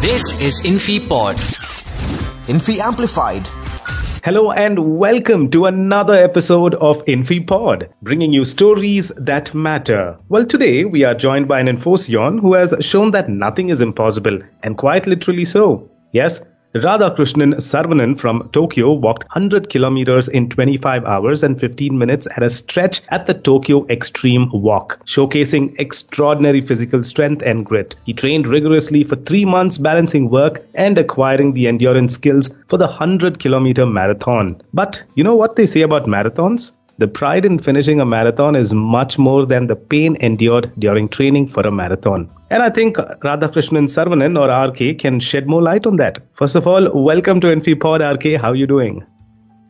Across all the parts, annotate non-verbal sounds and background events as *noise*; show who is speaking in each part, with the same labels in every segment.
Speaker 1: This is InfiPod.
Speaker 2: Infi Amplified.
Speaker 3: Hello and welcome to another episode of InfiPod, bringing you stories that matter. Well, today we are joined by an Infoscion who has shown that nothing is impossible, and quite literally so. Yes, Radhakrishnan Sarvanan from Tokyo walked 100 kilometers in 25 hours and 15 minutes at a stretch at the Tokyo Extreme Walk, showcasing extraordinary physical strength and grit. He trained rigorously for three months, balancing work and acquiring the endurance skills for the 100 kilometer marathon. But you know what they say about marathons? The pride in finishing a marathon is much more than the pain endured during training for a marathon. And I think Radhakrishnan Sarvanan or RK can shed more light on that. First of all, welcome to InfiPod RK. How are you doing?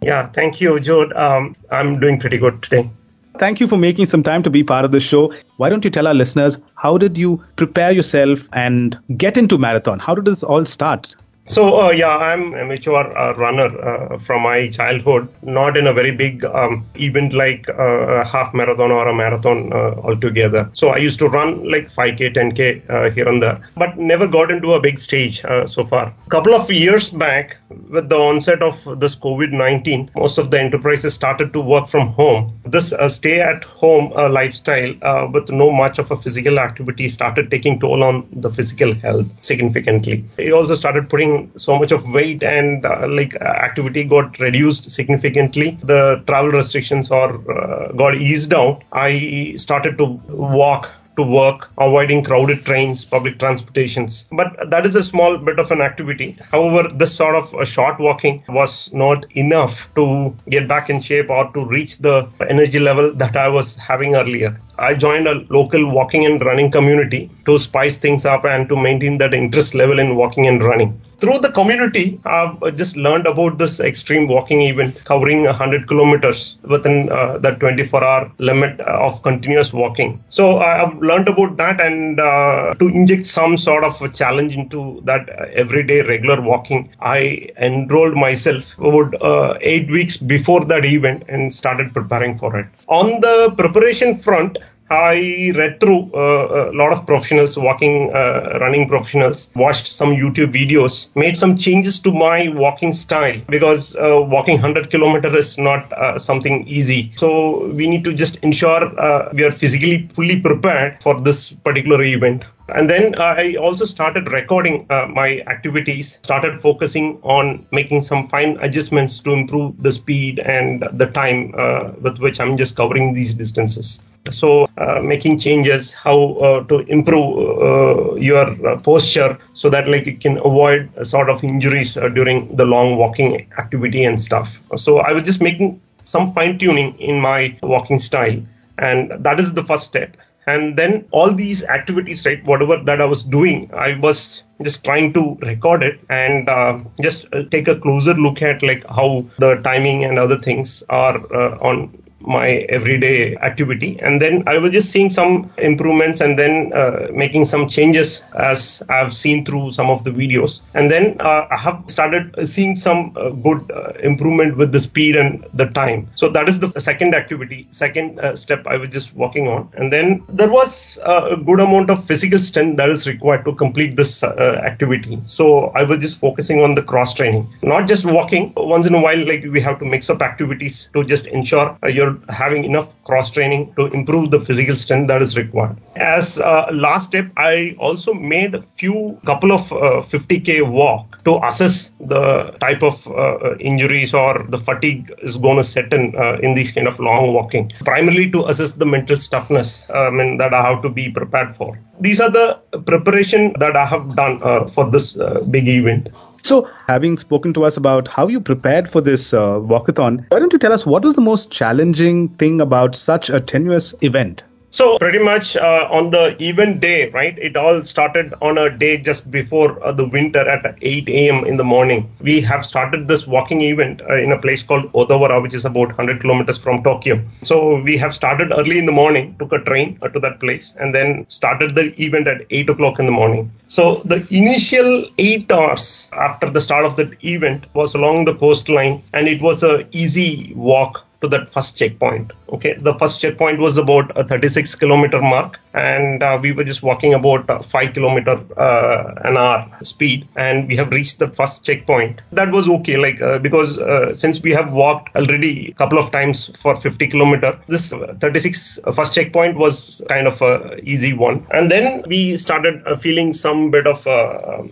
Speaker 4: Yeah, thank you, Jod. Um, I'm doing pretty good today.
Speaker 3: Thank you for making some time to be part of the show. Why don't you tell our listeners how did you prepare yourself and get into marathon? How did this all start?
Speaker 4: So uh, yeah, I'm a mature uh, runner uh, from my childhood. Not in a very big um, event like uh, a half marathon or a marathon uh, altogether. So I used to run like 5k, 10k uh, here and there, but never got into a big stage so far. A couple of years back, with the onset of this COVID-19, most of the enterprises started to work from home. This stay-at-home lifestyle with no much of a physical activity started taking toll on the physical health significantly. It also started putting so much of weight and uh, like uh, activity got reduced significantly the travel restrictions or uh, got eased out i started to walk to work, avoiding crowded trains, public transportations. But that is a small bit of an activity. However, this sort of a short walking was not enough to get back in shape or to reach the energy level that I was having earlier. I joined a local walking and running community to spice things up and to maintain that interest level in walking and running. Through the community, I've just learned about this extreme walking event covering 100 kilometers within uh, the 24 hour limit of continuous walking. So I've learned about that and uh, to inject some sort of a challenge into that everyday regular walking, I enrolled myself about uh, eight weeks before that event and started preparing for it. On the preparation front, I read through uh, a lot of professionals, walking, uh, running professionals, watched some YouTube videos, made some changes to my walking style because uh, walking 100 kilometers is not uh, something easy. So we need to just ensure uh, we are physically fully prepared for this particular event. And then I also started recording uh, my activities, started focusing on making some fine adjustments to improve the speed and the time uh, with which I'm just covering these distances. So, uh, making changes, how uh, to improve uh, your posture so that like you can avoid sort of injuries during the long walking activity and stuff. So, I was just making some fine tuning in my walking style. And that is the first step and then all these activities right whatever that i was doing i was just trying to record it and uh, just uh, take a closer look at like how the timing and other things are uh, on my everyday activity. And then i was just seeing some improvements and then uh, making some changes as i've seen through some of the videos. And then uh, i have started seeing some uh, good uh, improvement with the speed and the time. So that is the second activity second uh, step i was just working on. And then there was uh, a good amount of physical strength that is required to complete this activity. So i was just focusing on the cross training. Not just walking. Once in a while like we have to mix up activities to just ensure you're having enough cross training to improve the physical strength that is required. As a last step, I also made a few couple of uh, 50k walk to assess the type of uh, injuries or the fatigue is going to set in uh, in these kind of long walking. Primarily to assess the mental toughness I mean that I have to be prepared for. These are the preparation that I have done uh, for this uh, big event.
Speaker 3: So, having spoken to us about how you prepared for this uh, walkathon, why don't you tell us what was the most challenging thing about such a tenuous event?
Speaker 4: So pretty much uh, on the event day, right? It all started on a day just before uh, the winter at 8 a.m. in the morning. We have started this walking event uh, in a place called Odawara, which is about 100 kilometers from Tokyo. So we have started early in the morning, took a train uh, to that place, and then started the event at 8 o'clock in the morning. So the initial eight hours after the start of the event was along the coastline, and it was a easy walk to that first checkpoint Okay, the first checkpoint was about a 36 kilometer mark, and uh, we were just walking about uh, five kilometer uh, an hour speed, and we have reached the first checkpoint. That was okay, like uh, because uh, since we have walked already a couple of times for 50 kilometer, this 36 first checkpoint was kind of a easy one, and then we started feeling some bit of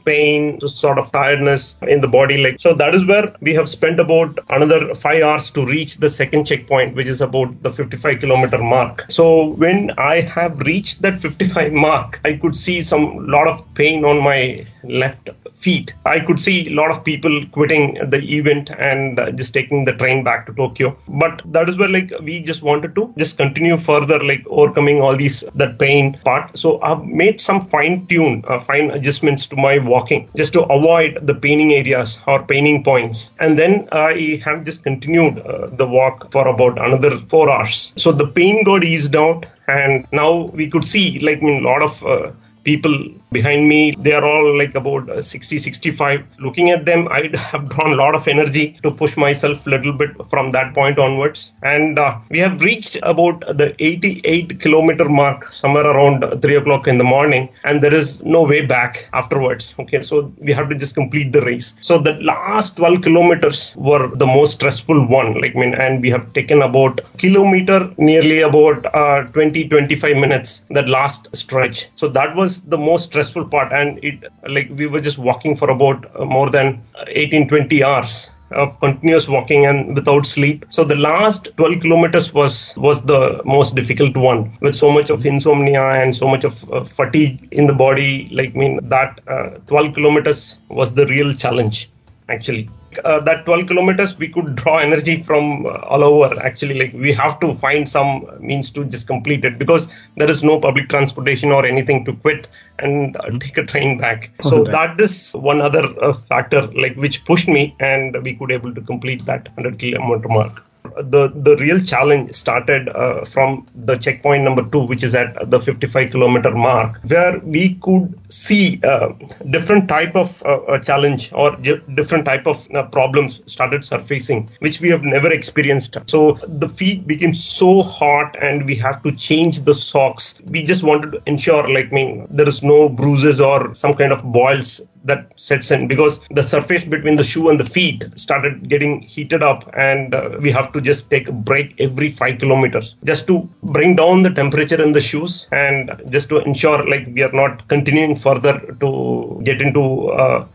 Speaker 4: pain, sort of tiredness in the body, like so. That is where we have spent about another five hours to reach the second checkpoint, which is about the 55 kilometer mark. So when I have reached that 55 mark, I could see some lot of pain on my left I could see a lot of people quitting the event and uh, just taking the train back to Tokyo. But that is where like we just wanted to just continue further, like overcoming all these that pain part. So I've made some fine tune, uh, fine adjustments to my walking just to avoid the paining areas or paining points. And then I have just continued uh, the walk for about another four hours. So the pain got eased out, and now we could see like I mean, a lot of uh, people behind me they are all like about uh, 60 65 looking at them i *laughs* have drawn a lot of energy to push myself a little bit from that point onwards. And uh, we have reached about the 88 kilometer mark somewhere around 3 o'clock in the morning. And there is no way back afterwards. Okay so we have to just complete the race. So the last 12 kilometers were the most stressful one. Like I mean and we have taken about kilometer nearly about uh, 20 25 minutes that last stretch. So that was the most stressful part and it like we were just walking for about uh, more than 18 20 hours of continuous walking and without sleep. So the last 12 kilometers was was the most difficult one with so much of insomnia and so much of uh, fatigue in the body. Like I mean that uh, 12 kilometers was the real challenge actually uh, that 12 kilometers we could draw energy from uh, all over. Actually like we have to find some means to just complete it because there is no public transportation or anything to quit and uh, take a train back. So that is one other uh, factor like which pushed me and we could able to complete that 100 kilometer mark the the real challenge started uh, from the checkpoint number two, which is at the 55 kilometer mark, where we could see uh, different type of uh, challenge or different type of uh, problems started surfacing, which we have never experienced. So the feet became so hot, and we have to change the socks. We just wanted to ensure, like, I mean, there is no bruises or some kind of boils that sets in because the surface between the shoe and the feet started getting heated up, and uh, we have to just take a break every five kilometers just to bring down the temperature in the shoes and just to ensure like we are not continuing further to get into uh,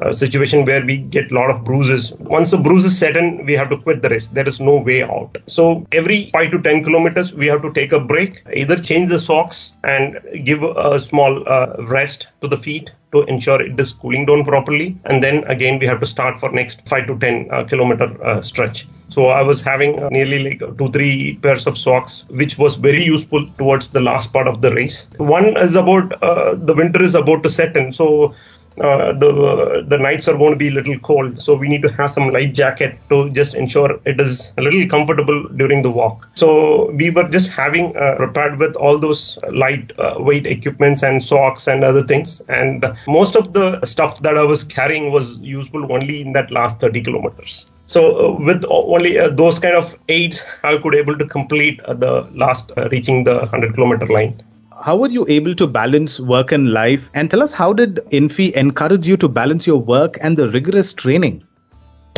Speaker 4: a situation where we get a lot of bruises. Once the bruises set in, we have to quit the race. There is no way out. So every 5 to 10 kilometers, we have to take a break, either change the socks and give a small uh, rest to the feet to ensure it is cooling down properly. And then again we have to start for next 5 to 10 uh, kilometer uh, stretch. So i was having uh, nearly like two three pairs of socks which was very useful towards the last part of the race. One is about uh, the winter is about to set in. So uh, the the nights are going to be a little cold, so we need to have some light jacket to just ensure it is a little comfortable during the walk. So we were just having uh, prepared with all those light uh, weight equipments and socks and other things, and most of the stuff that I was carrying was useful only in that last 30 kilometers. So uh, with only uh, those kind of aids, I could able to complete uh, the last uh, reaching the 100 kilometer line
Speaker 3: how were you able to balance work and life? And tell us, how did Infi encourage you to balance your work and the rigorous training?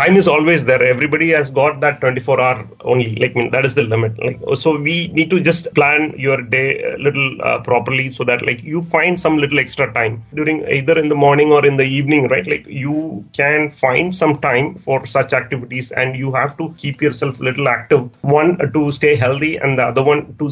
Speaker 4: Time is always there. Everybody has got that 24 hour only. Like I mean, that is the limit. Like so we need to just plan your day a little uh, properly so that like you find some little extra time during either in the morning or in the evening right? Like you can find some time for such activities and you have to keep yourself a little active. One to stay healthy and the other one to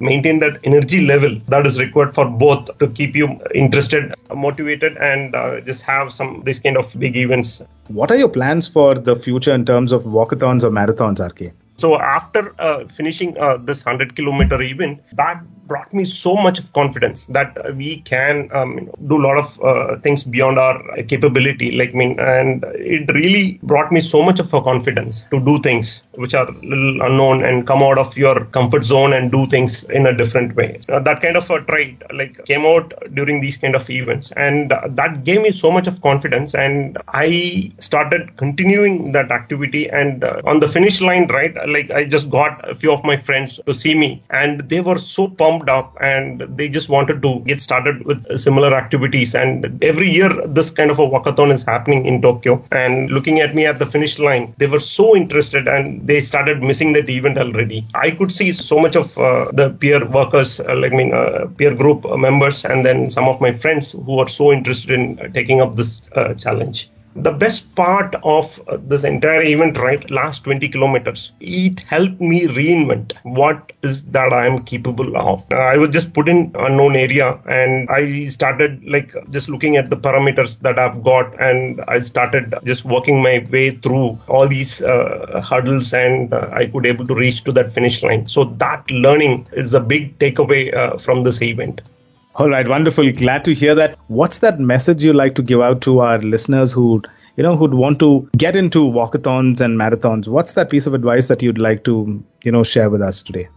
Speaker 4: maintain that energy level that is required for both to keep you interested motivated and uh, just have some this kind of big events.
Speaker 3: What are your plans for the future in terms of walkathons or marathons, RK?
Speaker 4: So after uh, finishing uh, this 100 kilometer event, that brought me so much of confidence that we can um, do a lot of uh, things beyond our capability. Like I mean, and it really brought me so much of confidence to do things which are a little unknown and come out of your comfort zone and do things in a different way. Uh, that kind of a trait like came out during these kind of events, and that gave me so much of confidence. And I started continuing that activity. And uh, on the finish line, right
Speaker 5: like I just got a few of my friends to see me, and they were so pumped up, and they just wanted to get started with similar activities. And every year, this kind of a walkathon is happening in Tokyo. And looking at me at the finish line, they were so interested, and they started missing that event already. I could see so much of uh, the peer workers, uh, like I mean, uh, peer group members, and then some of my friends who are so interested in taking up this uh, challenge the best part of uh, this entire event right last 20 kilometers it helped me reinvent what is that i am capable of. I was just put in unknown area and i started like just looking at the parameters that i've got and i started just working my way through all these uh, hurdles and uh, i could able to reach to that finish line. So that learning is a big takeaway uh, from this event
Speaker 3: all right, wonderful. Glad to hear that. What's that message you like to give out to our listeners who you know who'd want to get into walkathons and marathons? What's that piece of advice that you'd like to you know share with us today?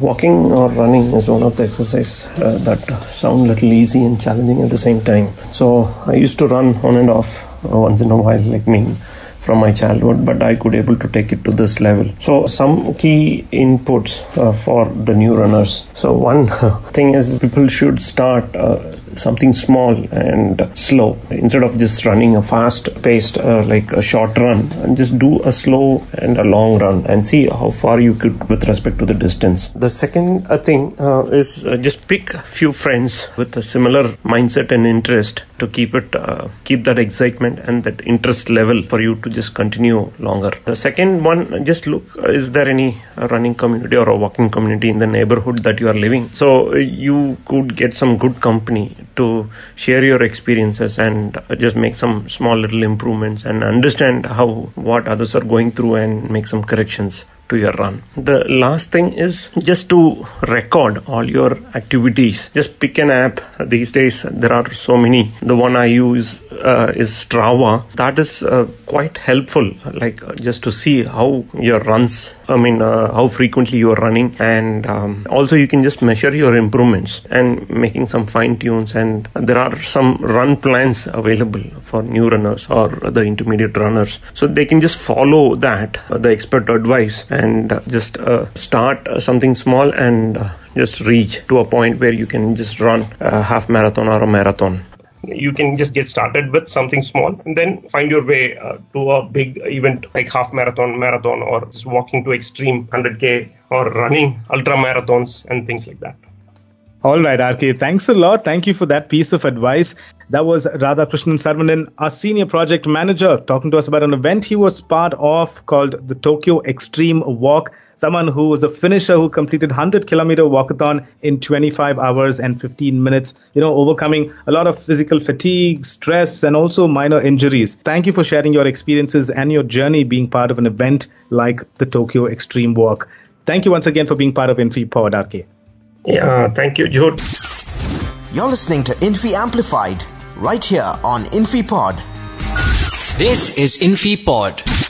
Speaker 4: Walking or running is one of the exercises uh, that sound little easy and challenging at the same time. So I used to run on and off uh, once in a while, like me from my childhood, but I could able to take it to this level. So some key inputs uh, for the new runners. So one *laughs* thing is people should start uh, something small and slow instead of just running a fast paced uh, like a short run and just do a slow and a long run and see how far you could with respect to the distance the second uh, thing uh, is uh, just pick few friends with a similar mindset and interest to keep it uh, keep that excitement and that interest level for you to just continue longer. The second one just look is there any running community or a walking community in the neighborhood that you are living? So you could get some good company to share your experiences and just make some small little improvements and understand how what others are going through and make some corrections to your run. The last thing is just to record all your activities. Just pick an app. These days there are so many. The one I use uh, is Strava. That is uh, quite helpful. Like just to see how your runs. I mean, uh, how frequently you are running, and um, also you can just measure your improvements and making some fine tunes. And there are some run plans available for new runners or the intermediate runners, so they can just follow that uh, the expert advice and uh, just start something small and just reach to a point where you can just run a half marathon or a marathon
Speaker 5: you can just get started with something small and then find your way uh, to a big event like half marathon marathon or just walking to extreme 100k or running ultra marathons and things like that
Speaker 3: all right, RK. Thanks a lot. Thank you for that piece of advice. That was Radhakrishnan Sarvanan, our senior project manager, talking to us about an event he was part of called the Tokyo Extreme Walk someone who was a finisher who completed 100 kilometer walkathon in 25 hours and 15 minutes, you know, overcoming a lot of physical fatigue, stress, and also minor injuries. Thank you for sharing your experiences and your journey being part of an event like the Tokyo Extreme Walk. Thank you once again for being part of InfiPod, RK.
Speaker 5: Yeah, thank you, Jude.
Speaker 2: You're listening to Infi Amplified right here on InfiPod.
Speaker 1: This is InfiPod.